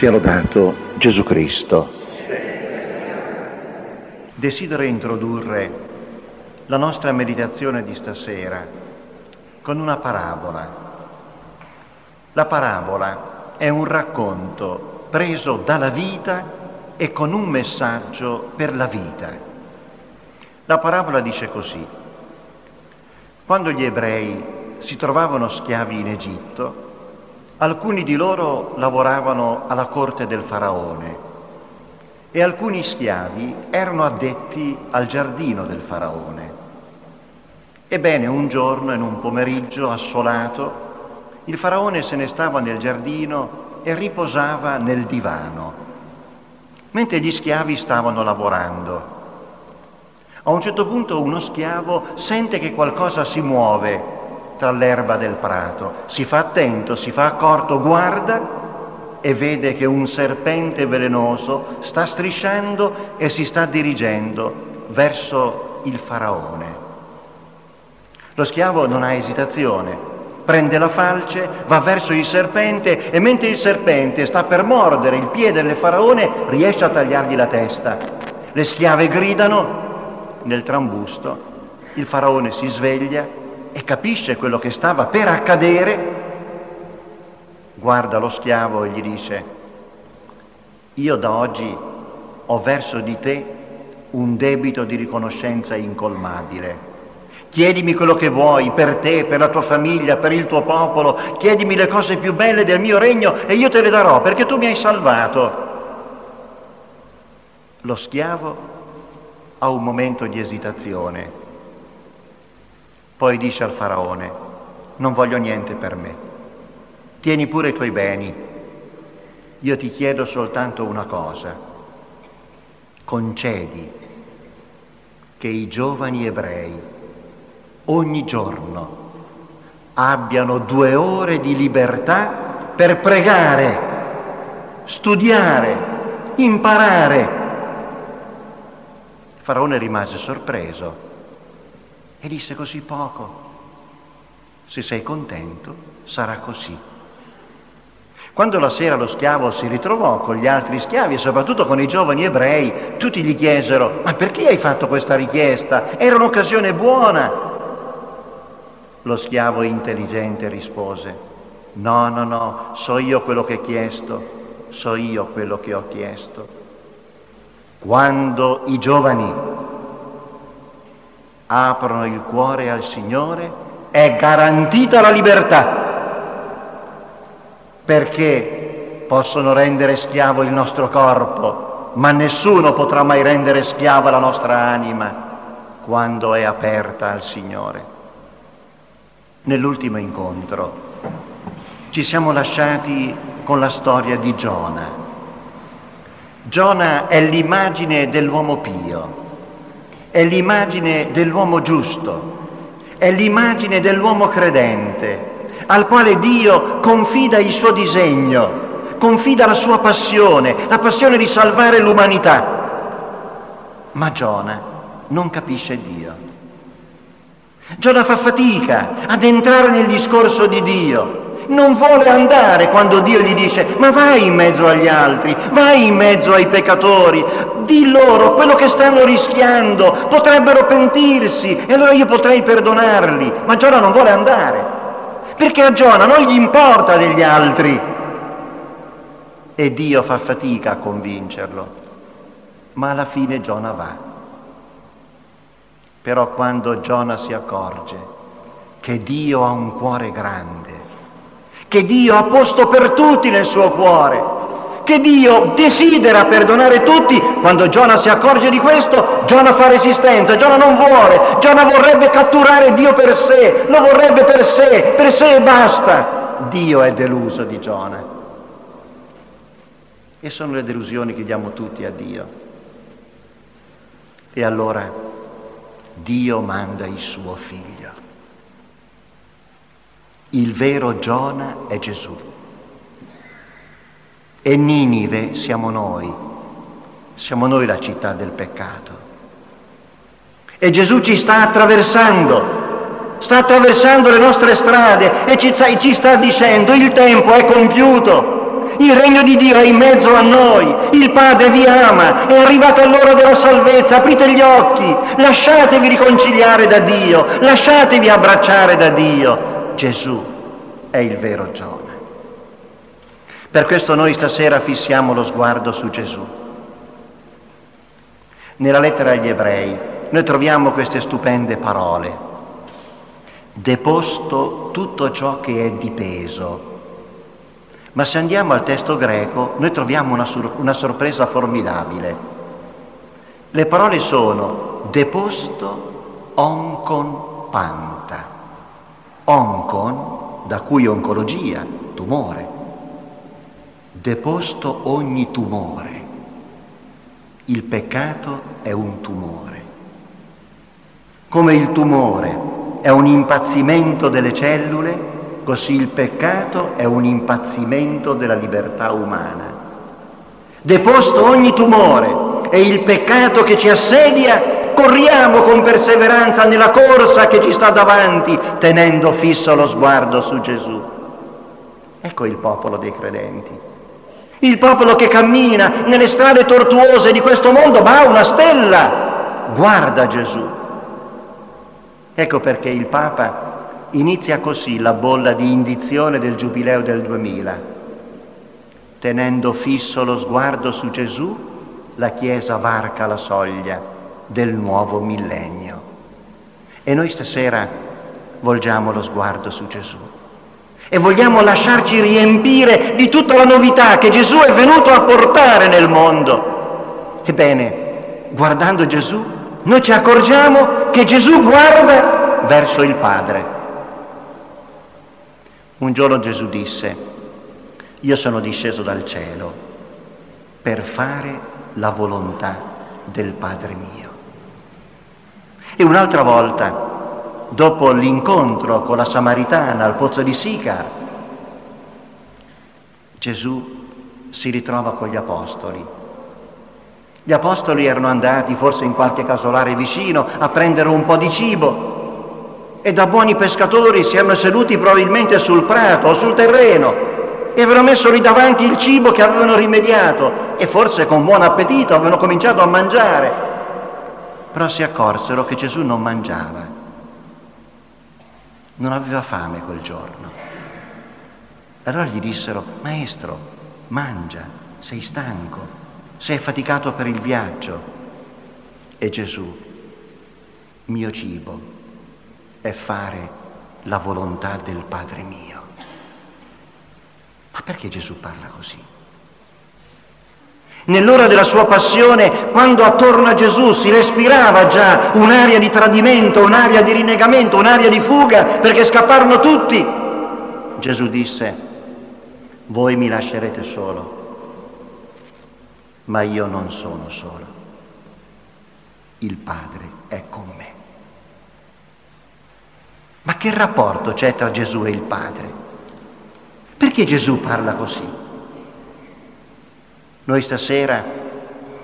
Sia lodato Gesù Cristo. Desidero introdurre la nostra meditazione di stasera con una parabola. La parabola è un racconto preso dalla vita e con un messaggio per la vita. La parabola dice così. Quando gli ebrei si trovavano schiavi in Egitto, Alcuni di loro lavoravano alla corte del faraone e alcuni schiavi erano addetti al giardino del faraone. Ebbene, un giorno, in un pomeriggio assolato, il faraone se ne stava nel giardino e riposava nel divano, mentre gli schiavi stavano lavorando. A un certo punto uno schiavo sente che qualcosa si muove tra l'erba del prato. Si fa attento, si fa accorto, guarda e vede che un serpente velenoso sta strisciando e si sta dirigendo verso il faraone. Lo schiavo non ha esitazione, prende la falce, va verso il serpente e mentre il serpente sta per mordere il piede del faraone riesce a tagliargli la testa. Le schiave gridano nel trambusto, il faraone si sveglia e capisce quello che stava per accadere, guarda lo schiavo e gli dice, io da oggi ho verso di te un debito di riconoscenza incolmabile. Chiedimi quello che vuoi per te, per la tua famiglia, per il tuo popolo, chiedimi le cose più belle del mio regno e io te le darò perché tu mi hai salvato. Lo schiavo ha un momento di esitazione poi dice al faraone, non voglio niente per me, tieni pure i tuoi beni, io ti chiedo soltanto una cosa, concedi che i giovani ebrei ogni giorno abbiano due ore di libertà per pregare, studiare, imparare. Il faraone rimase sorpreso e disse così poco. Se sei contento, sarà così. Quando la sera lo schiavo si ritrovò con gli altri schiavi e soprattutto con i giovani ebrei, tutti gli chiesero, ma perché hai fatto questa richiesta? Era un'occasione buona. Lo schiavo intelligente rispose, no, no, no, so io quello che ho chiesto, so io quello che ho chiesto. Quando i giovani aprono il cuore al Signore, è garantita la libertà, perché possono rendere schiavo il nostro corpo, ma nessuno potrà mai rendere schiava la nostra anima quando è aperta al Signore. Nell'ultimo incontro ci siamo lasciati con la storia di Giona. Giona è l'immagine dell'uomo pio, è l'immagine dell'uomo giusto, è l'immagine dell'uomo credente, al quale Dio confida il suo disegno, confida la sua passione, la passione di salvare l'umanità. Ma Giona non capisce Dio. Giona fa fatica ad entrare nel discorso di Dio, non vuole andare quando Dio gli dice ma vai in mezzo agli altri, vai in mezzo ai peccatori, di loro quello che stanno rischiando, potrebbero pentirsi e allora io potrei perdonarli, ma Giona non vuole andare, perché a Giona non gli importa degli altri. E Dio fa fatica a convincerlo, ma alla fine Giona va. Però quando Giona si accorge che Dio ha un cuore grande, che Dio ha posto per tutti nel suo cuore, che Dio desidera perdonare tutti, quando Giona si accorge di questo, Giona fa resistenza, Giona non vuole, Giona vorrebbe catturare Dio per sé, lo vorrebbe per sé, per sé e basta. Dio è deluso di Giona. E sono le delusioni che diamo tutti a Dio. E allora Dio manda il suo figlio. Il vero Giona è Gesù. E Ninive siamo noi, siamo noi la città del peccato. E Gesù ci sta attraversando, sta attraversando le nostre strade e ci, ci sta dicendo il tempo è compiuto, Il regno di Dio è in mezzo a noi, il Padre vi ama, è arrivata l'ora della salvezza, aprite gli occhi, lasciatevi riconciliare da Dio, lasciatevi abbracciare da Dio. Gesù è il vero Giona. Per questo noi stasera fissiamo lo sguardo su Gesù. Nella lettera agli ebrei noi troviamo queste stupende parole. Deposto tutto ciò che è di peso. Ma se andiamo al testo greco noi troviamo una, sur- una sorpresa formidabile. Le parole sono deposto oncon panta. Oncon, da cui oncologia, tumore. Deposto ogni tumore. Il peccato è un tumore. Come il tumore è un impazzimento delle cellule, così il peccato è un impazzimento della libertà umana. Deposto ogni tumore e il peccato che ci assedia, corriamo con perseveranza nella corsa che ci sta davanti, tenendo fisso lo sguardo su Gesù. Ecco il popolo dei credenti. Il popolo che cammina nelle strade tortuose di questo mondo, ma ha una stella. Guarda Gesù. Ecco perché il Papa inizia così la bolla di indizione del Giubileo del 2000. Tenendo fisso lo sguardo su Gesù, la Chiesa varca la soglia del nuovo millennio. E noi stasera volgiamo lo sguardo su Gesù e vogliamo lasciarci riempire di tutta la novità che Gesù è venuto a portare nel mondo. Ebbene, guardando Gesù, noi ci accorgiamo che Gesù guarda verso il Padre. Un giorno Gesù disse, io sono disceso dal cielo per fare la volontà del Padre mio. E un'altra volta, dopo l'incontro con la Samaritana al pozzo di Sicar, Gesù si ritrova con gli apostoli gli apostoli erano andati forse in qualche casolare vicino a prendere un po' di cibo e da buoni pescatori si erano seduti probabilmente sul prato o sul terreno e avevano messo lì davanti il cibo che avevano rimediato e forse con buon appetito avevano cominciato a mangiare. Però si accorsero che Gesù non mangiava, non aveva fame quel giorno. Allora gli dissero, Maestro, mangia, sei stanco sei faticato per il viaggio. E Gesù, mio cibo è fare la volontà del Padre mio. Ma perché Gesù parla così? Nell'ora della sua passione, quando attorno a Gesù si respirava già un'aria di tradimento, un'aria di rinnegamento, un'aria di fuga, perché scapparono tutti, Gesù disse, voi mi lascerete solo ma io non sono solo. Il Padre è con me. Ma che rapporto c'è tra Gesù e il Padre? Perché Gesù parla così? Noi stasera,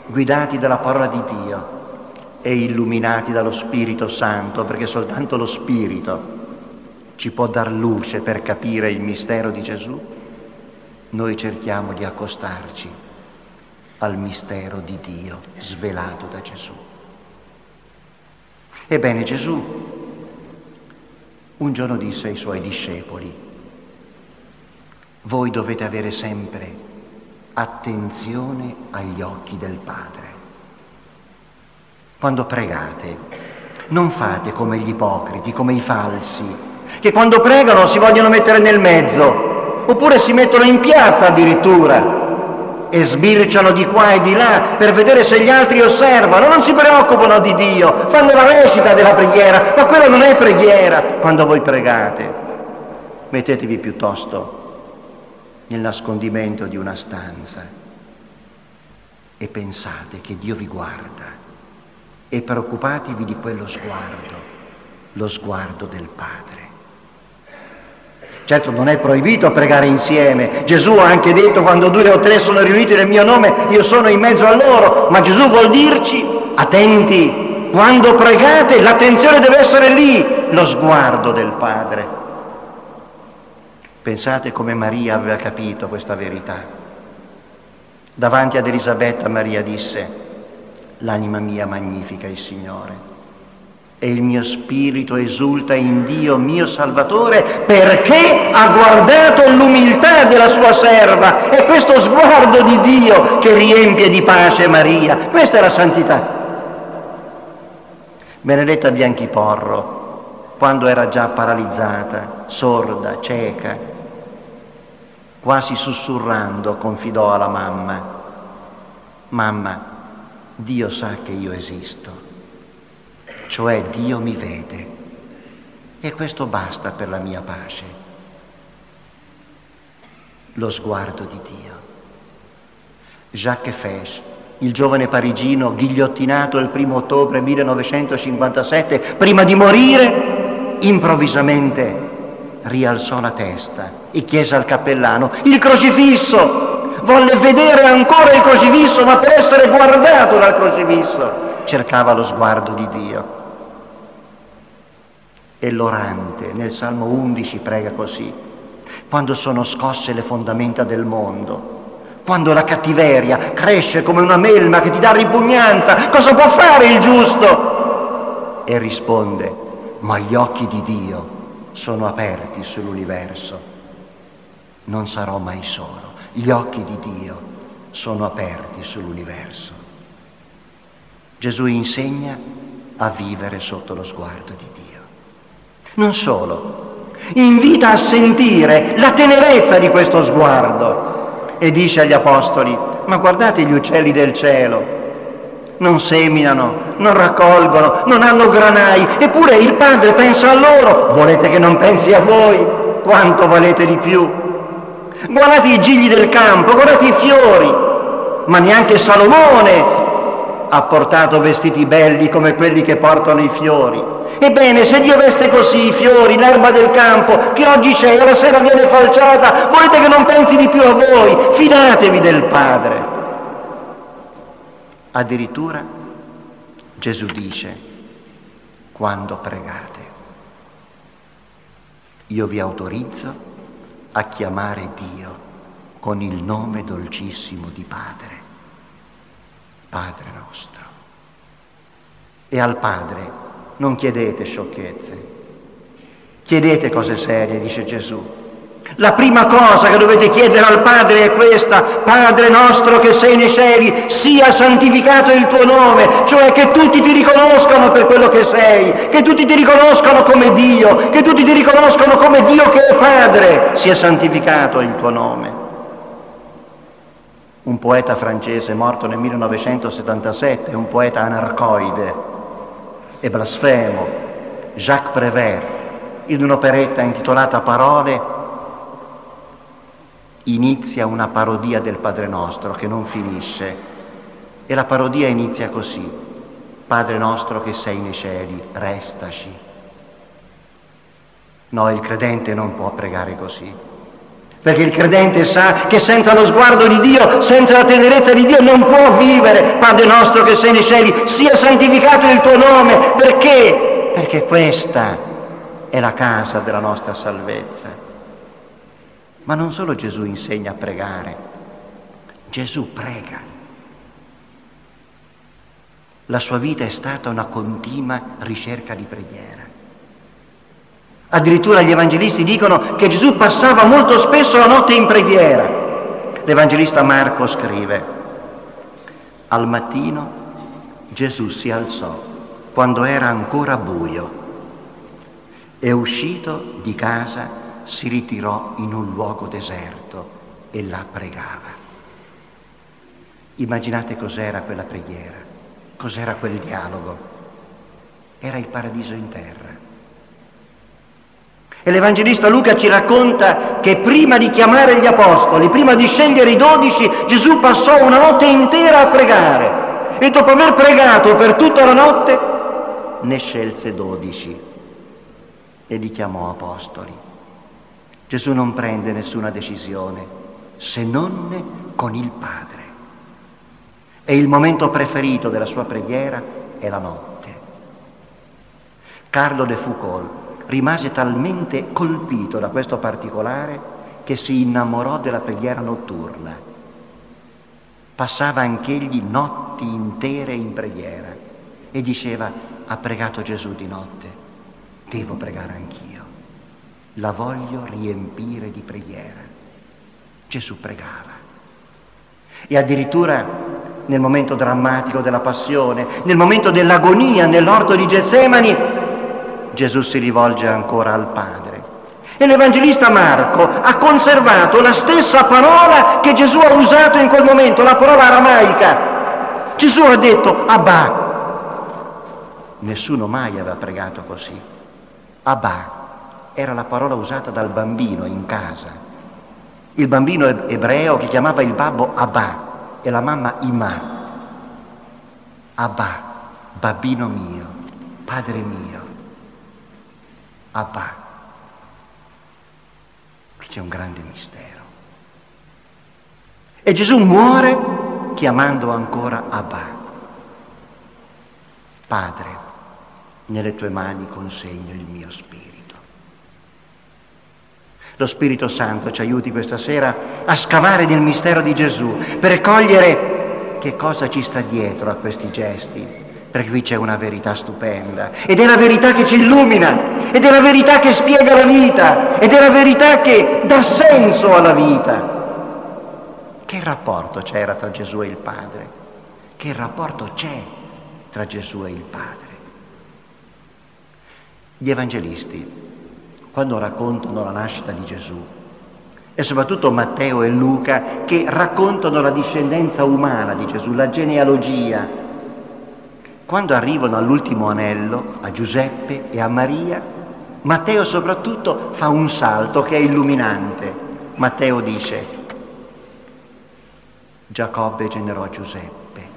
guidati dalla parola di Dio e illuminati dallo Spirito Santo, perché soltanto lo Spirito ci può dar luce per capire il mistero di Gesù, noi cerchiamo di accostarci al mistero di Dio svelato da Gesù. Ebbene Gesù un giorno disse ai suoi discepoli, voi dovete avere sempre attenzione agli occhi del Padre. Quando pregate, non fate come gli ipocriti, come i falsi, che quando pregano si vogliono mettere nel mezzo, oppure si mettono in piazza addirittura e sbirciano di qua e di là per vedere se gli altri osservano, non si preoccupano di Dio, fanno la recita della preghiera, ma quella non è preghiera quando voi pregate. Mettetevi piuttosto nel nascondimento di una stanza e pensate che Dio vi guarda e preoccupatevi di quello sguardo, lo sguardo del Padre. Certo non è proibito pregare insieme. Gesù ha anche detto quando due o tre sono riuniti nel mio nome io sono in mezzo a loro, ma Gesù vuol dirci attenti, quando pregate l'attenzione deve essere lì, lo sguardo del Padre. Pensate come Maria aveva capito questa verità. Davanti ad Elisabetta Maria disse, l'anima mia magnifica il Signore e il mio spirito esulta in Dio mio Salvatore perché ha guardato l'umiltà della sua serva e questo sguardo di Dio che riempie di pace Maria. Questa è la santità. Benedetta Bianchiporro, quando era già paralizzata, sorda, cieca, quasi sussurrando, confidò alla mamma, mamma, Dio sa che io esisto, cioè Dio mi vede e questo basta per la mia pace. Lo sguardo di Dio. Jacques Fesch il giovane parigino ghigliottinato il primo ottobre 1957, prima di morire, improvvisamente rialzò la testa e chiese al cappellano, il crocifisso! Volle vedere ancora il crocifisso, ma per essere guardato dal crocifisso cercava lo sguardo di Dio. E l'orante nel Salmo 11 prega così, quando sono scosse le fondamenta del mondo, quando la cattiveria cresce come una melma che ti dà ripugnanza, cosa può fare il giusto? E risponde, ma gli occhi di Dio sono aperti sull'universo. Non sarò mai solo, gli occhi di Dio sono aperti sull'universo. Gesù insegna a vivere sotto lo sguardo di Dio. Non solo, invita a sentire la tenerezza di questo sguardo e dice agli apostoli, ma guardate gli uccelli del cielo, non seminano, non raccolgono, non hanno granai, eppure il Padre pensa a loro, volete che non pensi a voi? Quanto valete di più? Guardate i gigli del campo, guardate i fiori, ma neanche Salomone ha portato vestiti belli come quelli che portano i fiori. Ebbene, se Dio veste così i fiori, l'erba del campo, che oggi c'è e la sera viene falciata, volete che non pensi di più a voi? Fidatevi del Padre. Addirittura Gesù dice, quando pregate, io vi autorizzo a chiamare Dio con il nome dolcissimo di Padre. Padre nostro. E al Padre non chiedete sciocchezze, chiedete cose serie, dice Gesù. La prima cosa che dovete chiedere al Padre è questa, Padre nostro che sei nei cieli, sia santificato il tuo nome, cioè che tutti ti riconoscano per quello che sei, che tutti ti riconoscano come Dio, che tutti ti riconoscano come Dio che è Padre, sia santificato il tuo nome. Un poeta francese morto nel 1977, un poeta anarcoide e blasfemo, Jacques Prévert, in un'operetta intitolata Parole, inizia una parodia del Padre nostro che non finisce e la parodia inizia così, Padre nostro che sei nei cieli, restaci. No, il credente non può pregare così perché il credente sa che senza lo sguardo di Dio, senza la tenerezza di Dio non può vivere. Padre nostro che sei nei cieli, sia santificato il tuo nome. Perché? Perché questa è la casa della nostra salvezza. Ma non solo Gesù insegna a pregare, Gesù prega. La sua vita è stata una continua ricerca di preghiera. Addirittura gli evangelisti dicono che Gesù passava molto spesso la notte in preghiera. L'evangelista Marco scrive, al mattino Gesù si alzò quando era ancora buio e uscito di casa si ritirò in un luogo deserto e là pregava. Immaginate cos'era quella preghiera, cos'era quel dialogo. Era il paradiso in terra. E l'Evangelista Luca ci racconta che prima di chiamare gli apostoli, prima di scegliere i dodici, Gesù passò una notte intera a pregare e dopo aver pregato per tutta la notte ne scelse dodici e li chiamò apostoli. Gesù non prende nessuna decisione se non con il Padre. E il momento preferito della sua preghiera è la notte. Carlo de Foucault rimase talmente colpito da questo particolare che si innamorò della preghiera notturna. Passava anch'egli notti intere in preghiera e diceva, ha pregato Gesù di notte, devo pregare anch'io, la voglio riempire di preghiera. Gesù pregava. E addirittura nel momento drammatico della passione, nel momento dell'agonia nell'orto di Getsemani, Gesù si rivolge ancora al Padre e l'Evangelista Marco ha conservato la stessa parola che Gesù ha usato in quel momento, la parola aramaica. Gesù ha detto Abba. Nessuno mai aveva pregato così. Abba era la parola usata dal bambino in casa. Il bambino ebreo che chiamava il babbo Abba e la mamma Ima. Abba, babbino mio, padre mio. Abba c'è un grande mistero. E Gesù muore chiamando ancora Abba. Padre, nelle tue mani consegno il mio spirito. Lo Spirito Santo ci aiuti questa sera a scavare nel mistero di Gesù per cogliere che cosa ci sta dietro a questi gesti, perché qui c'è una verità stupenda ed è la verità che ci illumina ed è la verità che spiega la vita ed è la verità che dà senso alla vita. Che rapporto c'era tra Gesù e il Padre? Che rapporto c'è tra Gesù e il Padre? Gli evangelisti, quando raccontano la nascita di Gesù, e soprattutto Matteo e Luca, che raccontano la discendenza umana di Gesù, la genealogia, quando arrivano all'ultimo anello, a Giuseppe e a Maria, Matteo soprattutto fa un salto che è illuminante. Matteo dice, Giacobbe generò Giuseppe,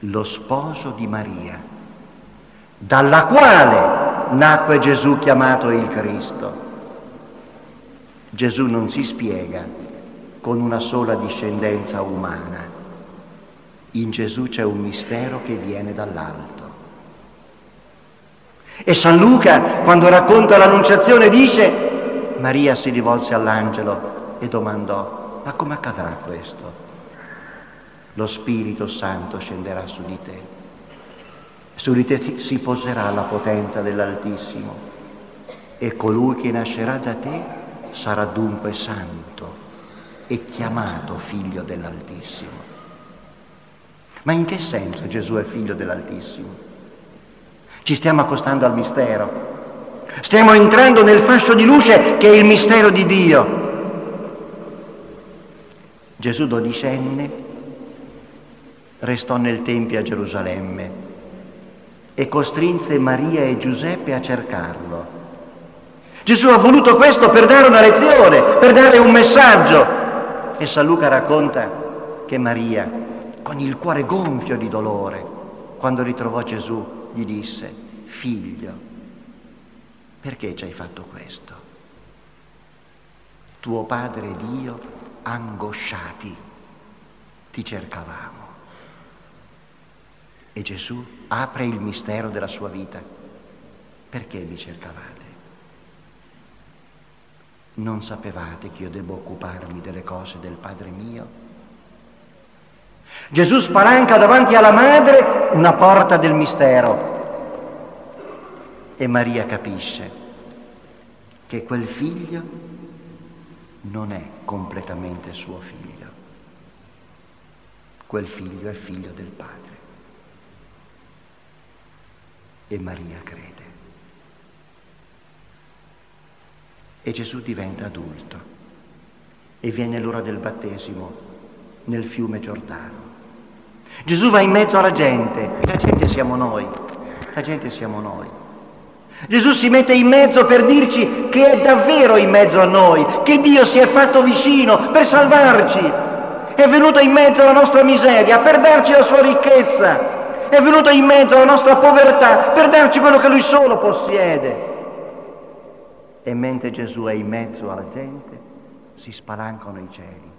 lo sposo di Maria, dalla quale nacque Gesù chiamato il Cristo. Gesù non si spiega con una sola discendenza umana in Gesù c'è un mistero che viene dall'alto. E San Luca, quando racconta l'annunciazione, dice, Maria si rivolse all'angelo e domandò, ma come accadrà questo? Lo Spirito Santo scenderà su di te. Su di te si poserà la potenza dell'Altissimo e colui che nascerà da te sarà dunque santo e chiamato figlio dell'Altissimo. Ma in che senso Gesù è figlio dell'Altissimo? Ci stiamo accostando al mistero. Stiamo entrando nel fascio di luce che è il mistero di Dio. Gesù dodicenne restò nel Tempio a Gerusalemme e costrinse Maria e Giuseppe a cercarlo. Gesù ha voluto questo per dare una lezione, per dare un messaggio. E San Luca racconta che Maria con il cuore gonfio di dolore, quando ritrovò Gesù, gli disse, figlio, perché ci hai fatto questo? Tuo padre ed io, angosciati, ti cercavamo. E Gesù apre il mistero della sua vita. Perché mi cercavate? Non sapevate che io devo occuparmi delle cose del Padre mio? Gesù spalanca davanti alla madre una porta del mistero e Maria capisce che quel figlio non è completamente suo figlio. Quel figlio è figlio del Padre. E Maria crede. E Gesù diventa adulto e viene l'ora del battesimo nel fiume Giordano. Gesù va in mezzo alla gente e la gente siamo noi, la gente siamo noi. Gesù si mette in mezzo per dirci che è davvero in mezzo a noi, che Dio si è fatto vicino per salvarci, è venuto in mezzo alla nostra miseria per darci la sua ricchezza, è venuto in mezzo alla nostra povertà per darci quello che Lui solo possiede. E mentre Gesù è in mezzo alla gente, si spalancano i cieli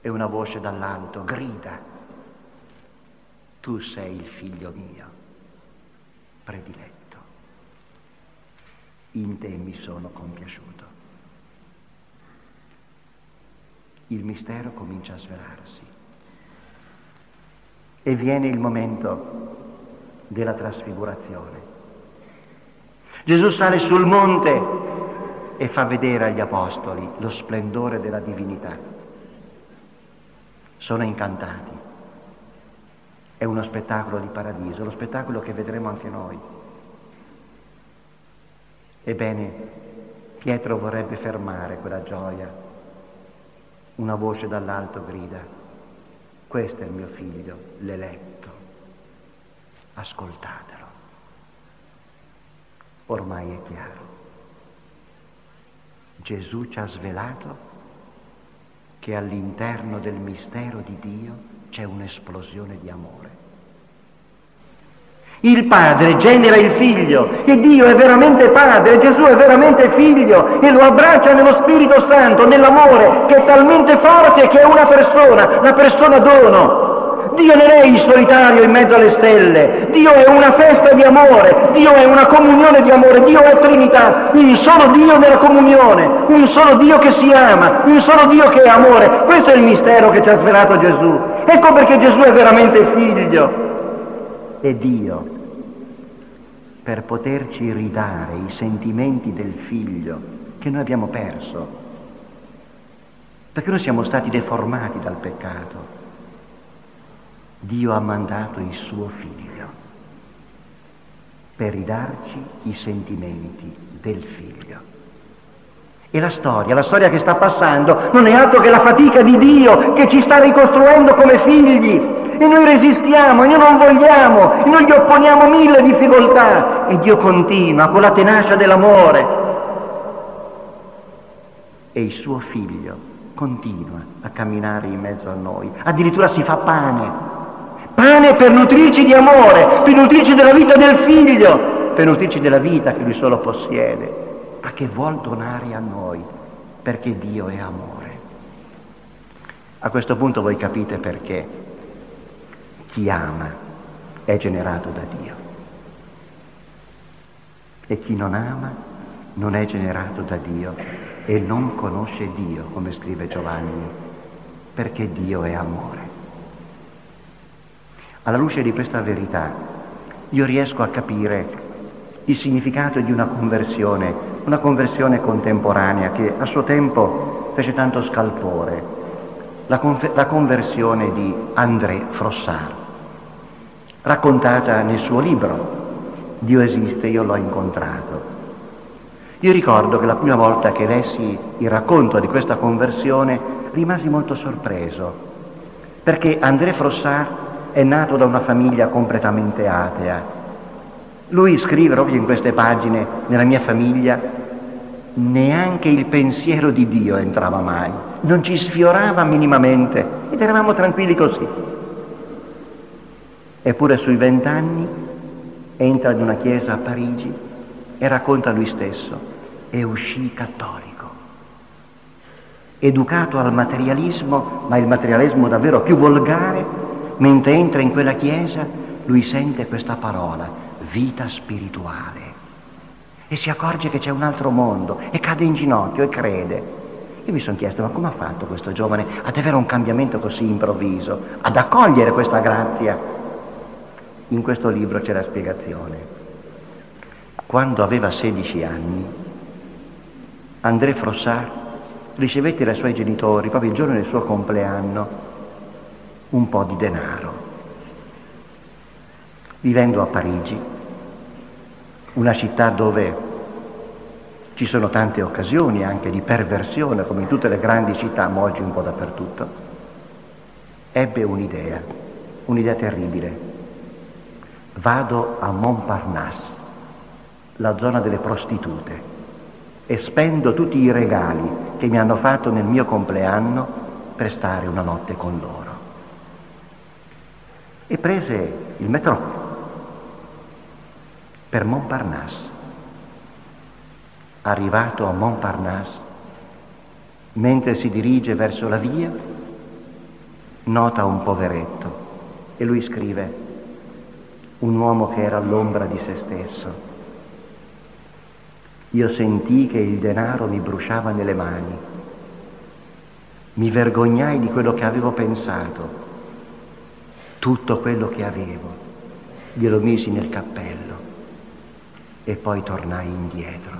e una voce dall'alto grida, tu sei il figlio mio, prediletto, in te mi sono compiaciuto. il mistero comincia a svelarsi. E viene il momento della trasfigurazione. Gesù sale sul monte e fa vedere agli apostoli lo splendore della divinità. Sono incantati. È uno spettacolo di paradiso, lo spettacolo che vedremo anche noi. Ebbene, Pietro vorrebbe fermare quella gioia. Una voce dall'alto grida, questo è il mio figlio, l'eletto. Ascoltatelo. Ormai è chiaro. Gesù ci ha svelato che all'interno del mistero di Dio c'è un'esplosione di amore. Il Padre genera il Figlio e Dio è veramente Padre, Gesù è veramente Figlio e lo abbraccia nello Spirito Santo, nell'amore che è talmente forte che è una persona, la persona dono. Dio non è il solitario in mezzo alle stelle, Dio è una festa di amore, Dio è una comunione di amore, Dio è Trinità, un solo Dio nella comunione, un solo Dio che si ama, un solo Dio che è amore. Questo è il mistero che ci ha svelato Gesù. Ecco perché Gesù è veramente figlio. E Dio, per poterci ridare i sentimenti del figlio che noi abbiamo perso, perché noi siamo stati deformati dal peccato, Dio ha mandato il suo figlio per ridarci i sentimenti del figlio. E la storia, la storia che sta passando, non è altro che la fatica di Dio che ci sta ricostruendo come figli. E noi resistiamo, e noi non vogliamo, e noi gli opponiamo mille difficoltà. E Dio continua con la tenacia dell'amore. E il suo figlio continua a camminare in mezzo a noi. Addirittura si fa pane pane per nutrirci di amore, per nutrirci della vita del figlio, per nutrirci della vita che lui solo possiede, ma che vuol donare a noi, perché Dio è amore. A questo punto voi capite perché chi ama è generato da Dio e chi non ama non è generato da Dio e non conosce Dio, come scrive Giovanni, perché Dio è amore. Alla luce di questa verità io riesco a capire il significato di una conversione, una conversione contemporanea che a suo tempo fece tanto scalpore, la, conf- la conversione di André Frossard, raccontata nel suo libro Dio esiste, io l'ho incontrato. Io ricordo che la prima volta che lessi il racconto di questa conversione rimasi molto sorpreso, perché André Frossard è nato da una famiglia completamente atea. Lui scrive proprio in queste pagine, nella mia famiglia, neanche il pensiero di Dio entrava mai, non ci sfiorava minimamente ed eravamo tranquilli così. Eppure sui vent'anni entra in una chiesa a Parigi e racconta lui stesso e uscì cattolico. Educato al materialismo, ma il materialismo davvero più volgare, mentre entra in quella chiesa, lui sente questa parola, vita spirituale. E si accorge che c'è un altro mondo e cade in ginocchio e crede. Io mi sono chiesto, ma come ha fatto questo giovane ad avere un cambiamento così improvviso, ad accogliere questa grazia? In questo libro c'è la spiegazione. Quando aveva 16 anni, André Frossard ricevette dai suoi genitori, proprio il giorno del suo compleanno, un po' di denaro. Vivendo a Parigi, una città dove ci sono tante occasioni anche di perversione, come in tutte le grandi città, ma oggi un po' dappertutto, ebbe un'idea, un'idea terribile. Vado a Montparnasse, la zona delle prostitute, e spendo tutti i regali che mi hanno fatto nel mio compleanno per stare una notte con loro e prese il metro per Montparnasse. Arrivato a Montparnasse, mentre si dirige verso la via, nota un poveretto e lui scrive, un uomo che era all'ombra di se stesso. Io sentii che il denaro mi bruciava nelle mani. Mi vergognai di quello che avevo pensato. Tutto quello che avevo glielo misi nel cappello e poi tornai indietro,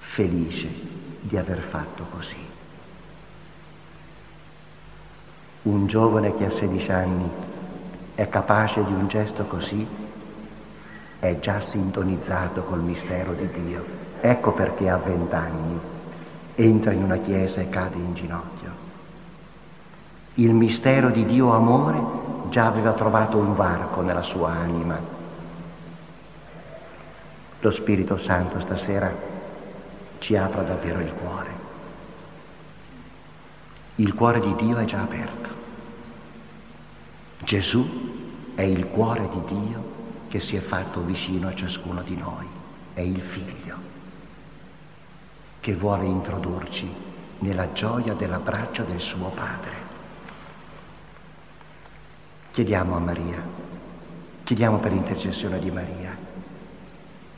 felice di aver fatto così. Un giovane che a 16 anni è capace di un gesto così è già sintonizzato col mistero di Dio. Ecco perché a 20 anni entra in una chiesa e cade in ginocchio. Il mistero di Dio amore già aveva trovato un varco nella sua anima. Lo Spirito Santo stasera ci apra davvero il cuore. Il cuore di Dio è già aperto. Gesù è il cuore di Dio che si è fatto vicino a ciascuno di noi. È il Figlio che vuole introdurci nella gioia dell'abbraccio del suo Padre. Chiediamo a Maria, chiediamo per intercessione di Maria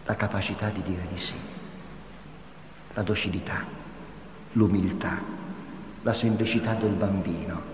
la capacità di dire di sì, la docilità, l'umiltà, la semplicità del bambino.